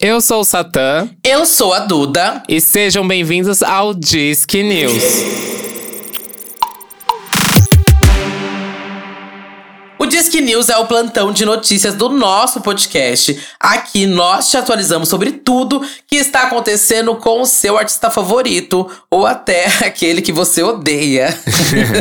Eu sou o Satã. Eu sou a Duda. E sejam bem-vindos ao Disque News. Disque News é o plantão de notícias do nosso podcast. Aqui nós te atualizamos sobre tudo que está acontecendo com o seu artista favorito ou até aquele que você odeia.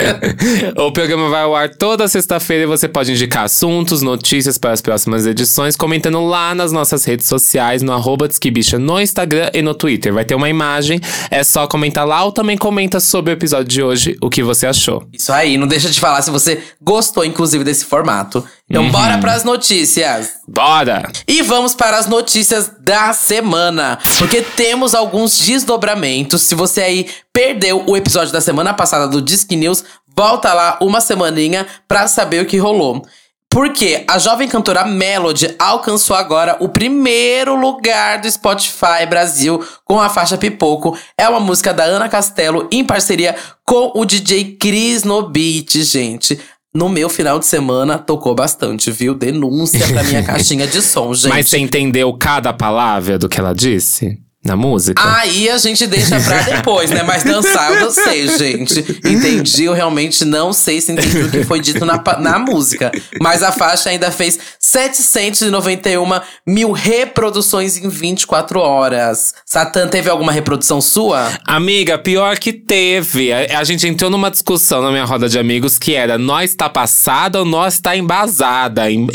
o programa vai ao ar toda sexta-feira e você pode indicar assuntos, notícias para as próximas edições, comentando lá nas nossas redes sociais, no arroba Disquibicha, no Instagram e no Twitter. Vai ter uma imagem, é só comentar lá ou também comenta sobre o episódio de hoje, o que você achou. Isso aí, não deixa de falar se você gostou, inclusive, desse formato. Então, uhum. bora para as notícias. Bora! E vamos para as notícias da semana, porque temos alguns desdobramentos. Se você aí perdeu o episódio da semana passada do Disque News, volta lá uma semaninha para saber o que rolou. Porque a jovem cantora Melody alcançou agora o primeiro lugar do Spotify Brasil com a faixa Pipoco. É uma música da Ana Castelo em parceria com o DJ Cris no Beat, gente no meu final de semana tocou bastante, viu? Denúncia pra minha caixinha de som, gente. Mas você entendeu cada palavra do que ela disse? Na música? Aí a gente deixa pra depois, né? Mas dançar eu sei, gente. Entendi, eu realmente não sei se entendi o que foi dito na, na música. Mas a faixa ainda fez 791 mil reproduções em 24 horas. Satã, teve alguma reprodução sua? Amiga, pior que teve. A, a gente entrou numa discussão na minha roda de amigos que era nós tá passada ou nós tá embasada, em,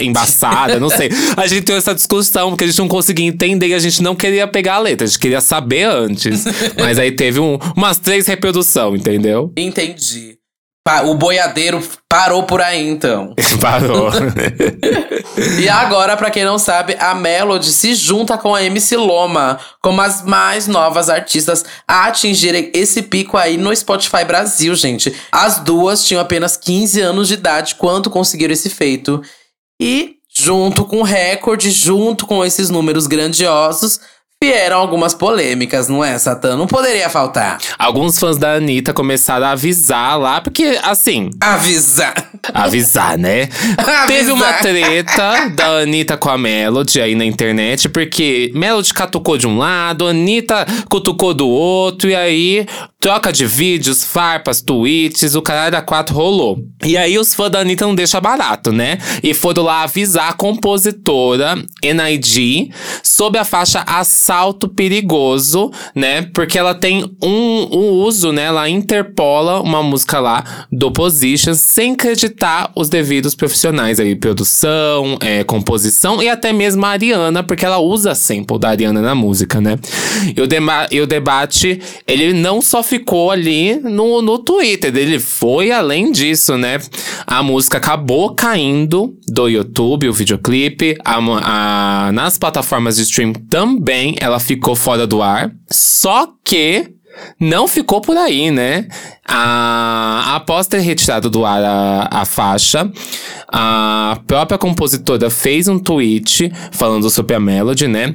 embaçada, não sei. A gente teve essa discussão porque a gente não conseguia entender e a gente não queria pegar pegar a letra, a gente queria saber antes. Mas aí teve um, umas três reprodução, entendeu? Entendi. O boiadeiro parou por aí, então. parou. e agora, para quem não sabe, a Melody se junta com a MC Loma como as mais novas artistas a atingirem esse pico aí no Spotify Brasil, gente. As duas tinham apenas 15 anos de idade quando conseguiram esse feito. E junto com o recorde, junto com esses números grandiosos, vieram algumas polêmicas, não é, Satã? Não poderia faltar. Alguns fãs da Anitta começaram a avisar lá, porque, assim. Avisar. Avisar, né? Avisar. Teve uma treta da Anitta com a Melody aí na internet, porque Melody catucou de um lado, Anitta cutucou do outro, e aí troca de vídeos, farpas, tweets, o caralho da quatro rolou. E aí os fãs da Anitta não deixam barato, né? E foram lá avisar a compositora NID sobre a faixa assalto perigoso, né? Porque ela tem um, um uso, né? Ela interpola uma música lá do Position sem acreditar os devidos profissionais aí, produção, é, composição e até mesmo a Ariana, porque ela usa sample da Ariana na música, né? E o, e o debate, ele não só ficou ali no, no Twitter, ele foi além disso, né? A música acabou caindo do YouTube, o videoclipe, a, a, nas plataformas de stream também ela ficou fora do ar. Só que não ficou por aí, né? A, após ter retirado do ar a, a faixa, a própria compositora fez um tweet falando sobre a Melody, né?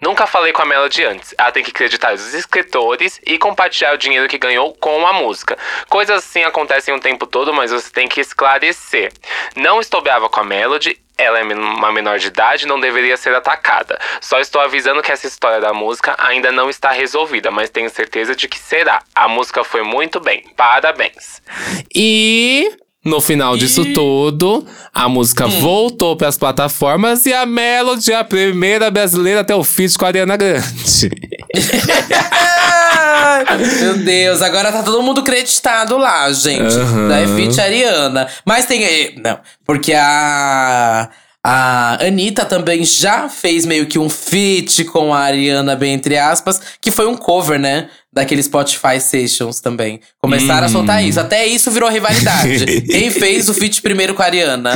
Nunca falei com a Melody antes. Ela tem que acreditar os escritores e compartilhar o dinheiro que ganhou com a música. Coisas assim acontecem o tempo todo, mas você tem que esclarecer. Não estou brava com a Melody ela é uma menor de idade não deveria ser atacada. Só estou avisando que essa história da música ainda não está resolvida, mas tenho certeza de que será. A música foi muito bem. Parabéns. E no final disso tudo, a música hum. voltou para as plataformas e a Melody é a primeira brasileira até o feat com a Ariana Grande. Meu Deus, agora tá todo mundo creditado lá, gente. Uhum. Da feat Ariana. Mas tem. Não, porque a. A Anitta também já fez meio que um feat com a Ariana, bem entre aspas, que foi um cover, né? Daquele Spotify Sessions também. Começaram hum. a soltar isso. Até isso virou rivalidade. Quem fez o feat primeiro com a Ariana?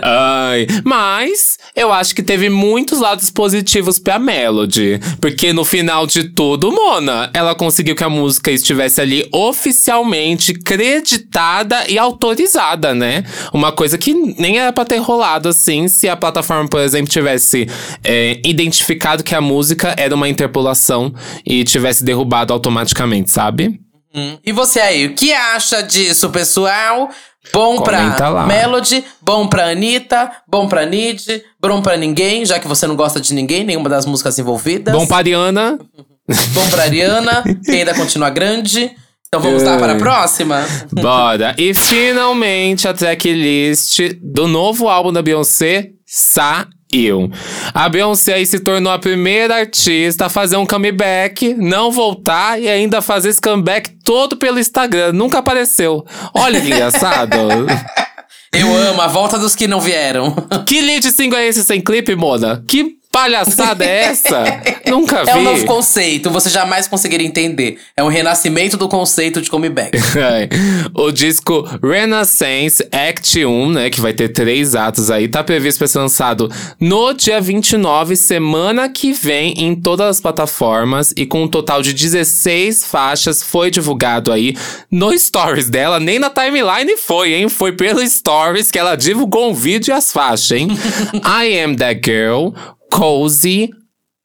Ai, mas eu acho que teve muitos lados positivos pra Melody. Porque no final de tudo, Mona, ela conseguiu que a música estivesse ali oficialmente creditada e autorizada, né? Uma coisa que nem era pra ter rolado assim se a plataforma, por exemplo, tivesse é, identificado que a música era uma interpolação e tivesse derrubado automaticamente automaticamente, sabe? Hum. E você aí, o que acha disso, pessoal? Bom Comenta pra lá. Melody, bom pra Anitta, bom pra Nid, bom pra ninguém, já que você não gosta de ninguém, nenhuma das músicas envolvidas. Bom pra Ariana. Bom pra Ariana, que ainda continua grande. Então vamos lá para a próxima? Bora. E finalmente a tracklist do novo álbum da Beyoncé saiu. A Beyoncé aí se tornou a primeira artista a fazer um comeback, não voltar e ainda fazer esse comeback todo pelo Instagram. Nunca apareceu. Olha que engraçado. Eu amo a volta dos que não vieram. que lead single é esse sem clipe, Mona? Que palhaçada é essa? Nunca vi. É um novo conceito, você jamais conseguiria entender. É um renascimento do conceito de comeback. o disco Renaissance Act 1, né, que vai ter três atos aí, tá previsto para ser lançado no dia 29, semana que vem, em todas as plataformas e com um total de 16 faixas foi divulgado aí no stories dela, nem na timeline foi, hein? Foi pelo stories que ela divulgou um vídeo e as faixas, hein? I Am That Girl, Cozy,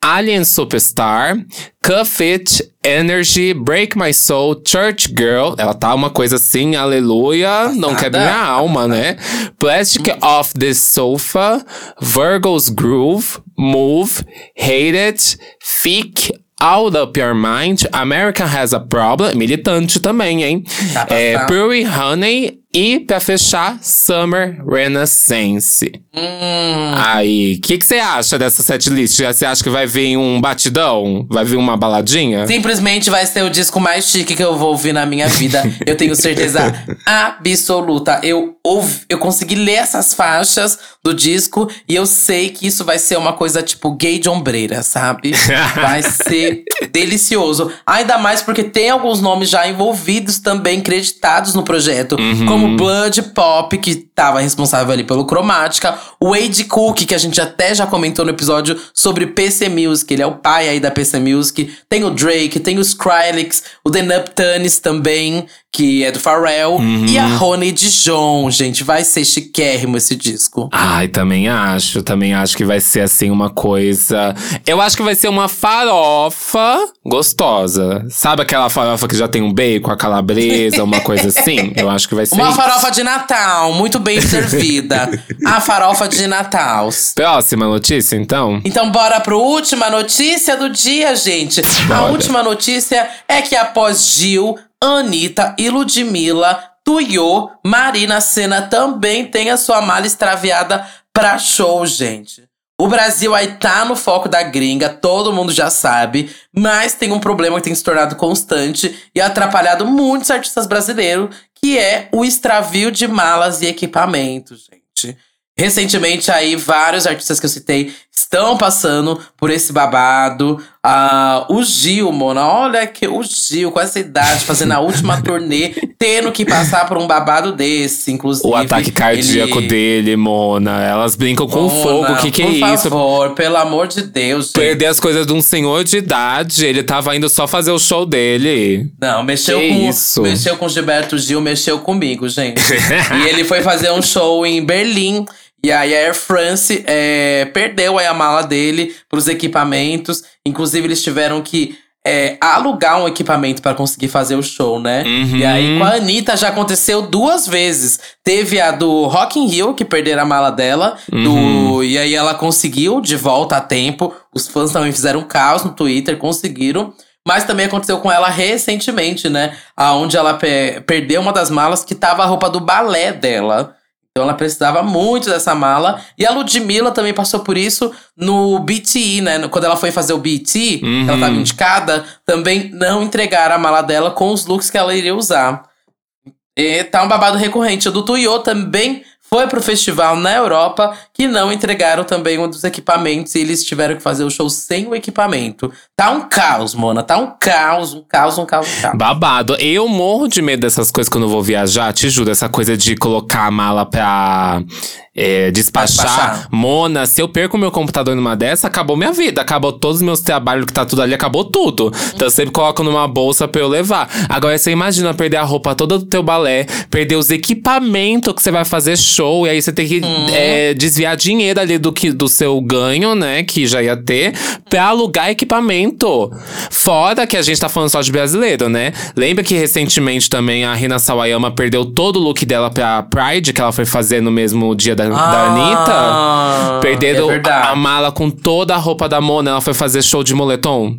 Alien Superstar, Cuff It, Energy, Break My Soul, Church Girl. Ela tá uma coisa assim, aleluia, não quer minha alma, né? Plastic Off the Sofa, Virgo's Groove, Move, Hate It, Fick, Out Up Your Mind, America Has a Problem, militante também, hein? Tá é, passando. Puri Honey e, pra fechar, Summer Renaissance. Hum, Aí, o que você acha dessa setlist? Você acha que vai vir um batidão? Vai vir uma baladinha? simplesmente vai ser o disco mais chique que eu vou ouvir na minha vida. Eu tenho certeza absoluta. Eu, ouvi, eu consegui ler essas faixas do disco e eu sei que isso vai ser uma coisa tipo gay de ombreira, sabe? Vai ser delicioso. Ainda mais porque tem alguns nomes já envolvidos também, creditados no projeto. Como Blood Pop, que tava responsável ali pelo Cromática. O Wade Cook, que a gente até já comentou no episódio sobre PC Music. Ele é o pai aí da PC Music. Tem o Drake, tem o Skrillex, o The Nuptanis também, que é do Pharrell. E a Rony Dijon, gente. Vai ser chiquérrimo esse disco. Ai, também acho. Também acho que vai ser assim uma coisa. Eu acho que vai ser uma farofa gostosa. Sabe aquela farofa que já tem um bacon, a calabresa, uma coisa assim? Eu acho que vai ser. Uma isso. farofa de Natal, muito bem servida. a farofa de Natal. Próxima notícia, então? Então, bora pro última notícia do dia, gente. A Bora. última notícia é que após Gil, Anitta e Ludmilla, Tuyo, Marina Senna também tem a sua mala extraviada pra show, gente. O Brasil aí tá no foco da gringa, todo mundo já sabe, mas tem um problema que tem se tornado constante e atrapalhado muitos artistas brasileiros, que é o extravio de malas e equipamentos, gente. Recentemente aí, vários artistas que eu citei estão passando por esse babado. Ah, o Gil, Mona, olha que o Gil, com essa idade, fazendo a última turnê, tendo que passar por um babado desse, inclusive. O ataque cardíaco ele... dele, Mona. Elas brincam com Mona, fogo. O que, que é por isso? favor, pelo amor de Deus, gente. Perder as coisas de um senhor de idade. Ele tava indo só fazer o show dele. Não, mexeu Que com, isso? mexeu com Gilberto Gil, mexeu comigo, gente. e ele foi fazer um show em Berlim. E aí a Air France é, perdeu aí a mala dele pros equipamentos. Inclusive, eles tiveram que é, alugar um equipamento para conseguir fazer o show, né? Uhum. E aí com a Anitta já aconteceu duas vezes. Teve a do Rock in Rio, que perderam a mala dela. Uhum. Do, e aí ela conseguiu de volta a tempo. Os fãs também fizeram um caos no Twitter, conseguiram. Mas também aconteceu com ela recentemente, né? Aonde ela pe- perdeu uma das malas que tava a roupa do balé dela. Então ela precisava muito dessa mala. E a Ludmilla também passou por isso no BTE, né? Quando ela foi fazer o BT, Uhum. ela estava indicada, também não entregaram a mala dela com os looks que ela iria usar. E tá um babado recorrente. O do Tuyo também foi pro festival na Europa, que não entregaram também um dos equipamentos e eles tiveram que fazer o show sem o equipamento. Tá um caos, Mona. Tá um caos, um caos, um caos, um caos. Babado. Eu morro de medo dessas coisas quando eu vou viajar, te juro. Essa coisa de colocar a mala pra é, despachar. Despachar. Mona, se eu perco meu computador numa dessa, acabou minha vida. Acabou todos os meus trabalhos que tá tudo ali, acabou tudo. Então eu sempre coloco numa bolsa pra eu levar. Agora você imagina perder a roupa toda do teu balé, perder os equipamentos que você vai fazer show. Show. E aí você tem que Hum. é, desviar dinheiro ali do, que, do seu ganho, né? Que já ia ter, pra alugar equipamento. Fora que a gente tá falando só de brasileiro, né? Lembra que recentemente também a Rina Sawayama perdeu todo o look dela pra Pride, que ela foi fazer no mesmo dia da, da Anitta? Ah, Perderam é verdade. a mala com toda a roupa da Mona. Ela foi fazer show de moletom.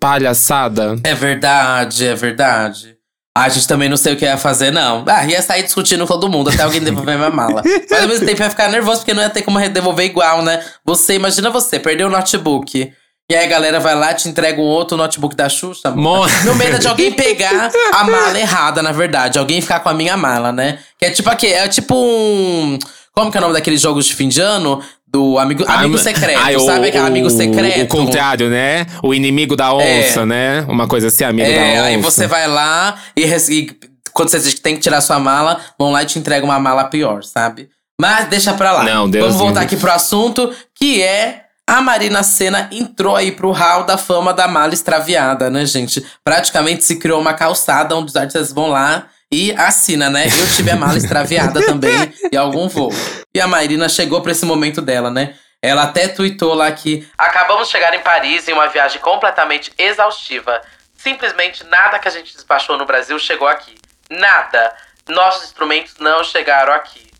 Palhaçada. É verdade, é verdade. A gente também não sei o que ia fazer, não. Ah, ia sair discutindo com todo mundo até alguém devolver minha mala. Mas ao mesmo tempo ia ficar nervoso porque não ia ter como devolver igual, né? Você, imagina você, perdeu o notebook. E aí a galera vai lá, te entrega um outro notebook da Xuxa. Mo- No medo de alguém pegar a mala errada, na verdade. Alguém ficar com a minha mala, né? Que é tipo aqui, é tipo um. Como que é o nome daqueles jogos de fim de ano? Do amigo, amigo Ah, secreto, ai, sabe? o- aquele amigo secreto. O contrário, né? O inimigo da onça, né? Uma coisa assim, amigo da É, onça. aí você vai lá e, e quando você diz que tem que tirar sua mala, vão lá e te entregam uma mala pior, sabe? Mas deixa pra lá. Não, Deus Vamos voltar livre. aqui pro assunto, que é a Marina Senna entrou aí pro hall da fama da mala extraviada, né, gente? Praticamente se criou uma calçada onde os artistas vão lá e assina, né? Eu tive a mala extraviada também em algum voo. E a Marina chegou pra esse momento dela, né? Ela até tweetou lá que acabamos de chegar em Paris em uma viagem completamente exaustiva. Simplesmente nada que a gente despachou no Brasil chegou aqui. Nada. Nossos instrumentos não chegaram aqui.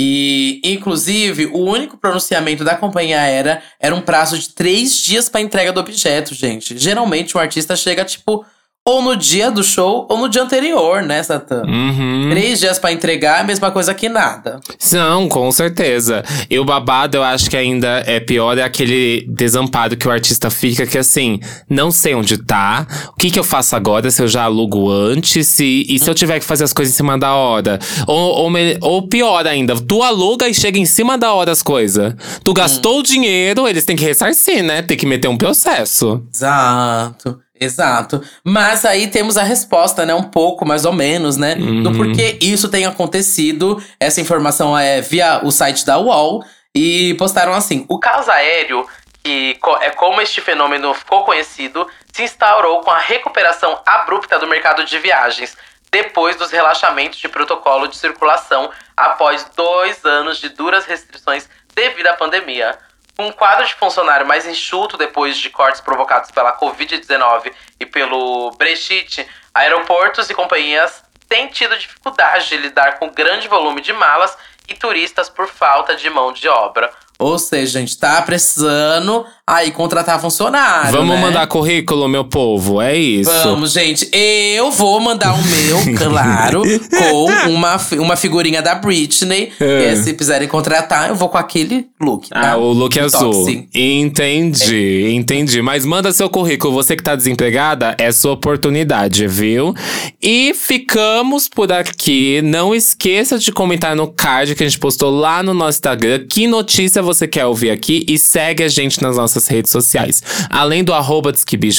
E, inclusive, o único pronunciamento da companhia aérea era um prazo de três dias para entrega do objeto, gente. Geralmente, o artista chega, tipo, ou no dia do show ou no dia anterior, né, Satã? Uhum. Três dias para entregar é a mesma coisa que nada. Não, com certeza. E o babado, eu acho que ainda é pior, é aquele desamparo que o artista fica, que assim, não sei onde tá, o que que eu faço agora, se eu já alugo antes, se, e se eu tiver que fazer as coisas em cima da hora. Ou, ou, ou pior ainda, tu aluga e chega em cima da hora as coisas. Tu gastou o dinheiro, eles têm que ressarcir, né? Tem que meter um processo. Exato, exato. Mas aí temos a resposta, né? Um pouco, mais ou menos, né? Do porquê isso tem acontecido. Essa informação é via o site da UOL. E postaram assim: o caos aéreo, que é como este fenômeno ficou conhecido, se instaurou com a recuperação abrupta do mercado de viagens. Depois dos relaxamentos de protocolo de circulação após dois anos de duras restrições devido à pandemia. Com um quadro de funcionário mais enxuto depois de cortes provocados pela Covid-19 e pelo Brexit, aeroportos e companhias têm tido dificuldade de lidar com grande volume de malas e turistas por falta de mão de obra. Ou seja, a gente tá precisando aí contratar funcionário. Vamos né? mandar currículo, meu povo, é isso. Vamos, gente. Eu vou mandar o meu, claro, com uma, uma figurinha da Britney. É. E se quiserem contratar, eu vou com aquele look. tá? Ah, o look Um azul. sim. Entendi, entendi. Mas manda seu currículo. Você que tá desempregada, é sua oportunidade, viu? E ficamos por aqui. Não esqueça de comentar no card que a gente postou lá no nosso Instagram. Que notícia você quer ouvir aqui? E segue a gente nas nossas redes sociais. Além do arroba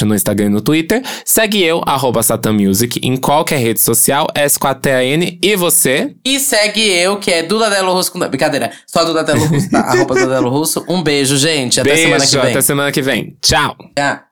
no Instagram e no Twitter, segue eu, arroba Music, em qualquer rede social, S4TAN. E você? E segue eu, que é Duda Delo Russo. Não, brincadeira. Só Duda Delo Russo, tá? Arroba Duda Delo Russo. Um beijo, gente. Até semana que Beijo, vem. até semana que vem. Tchau! Tchau.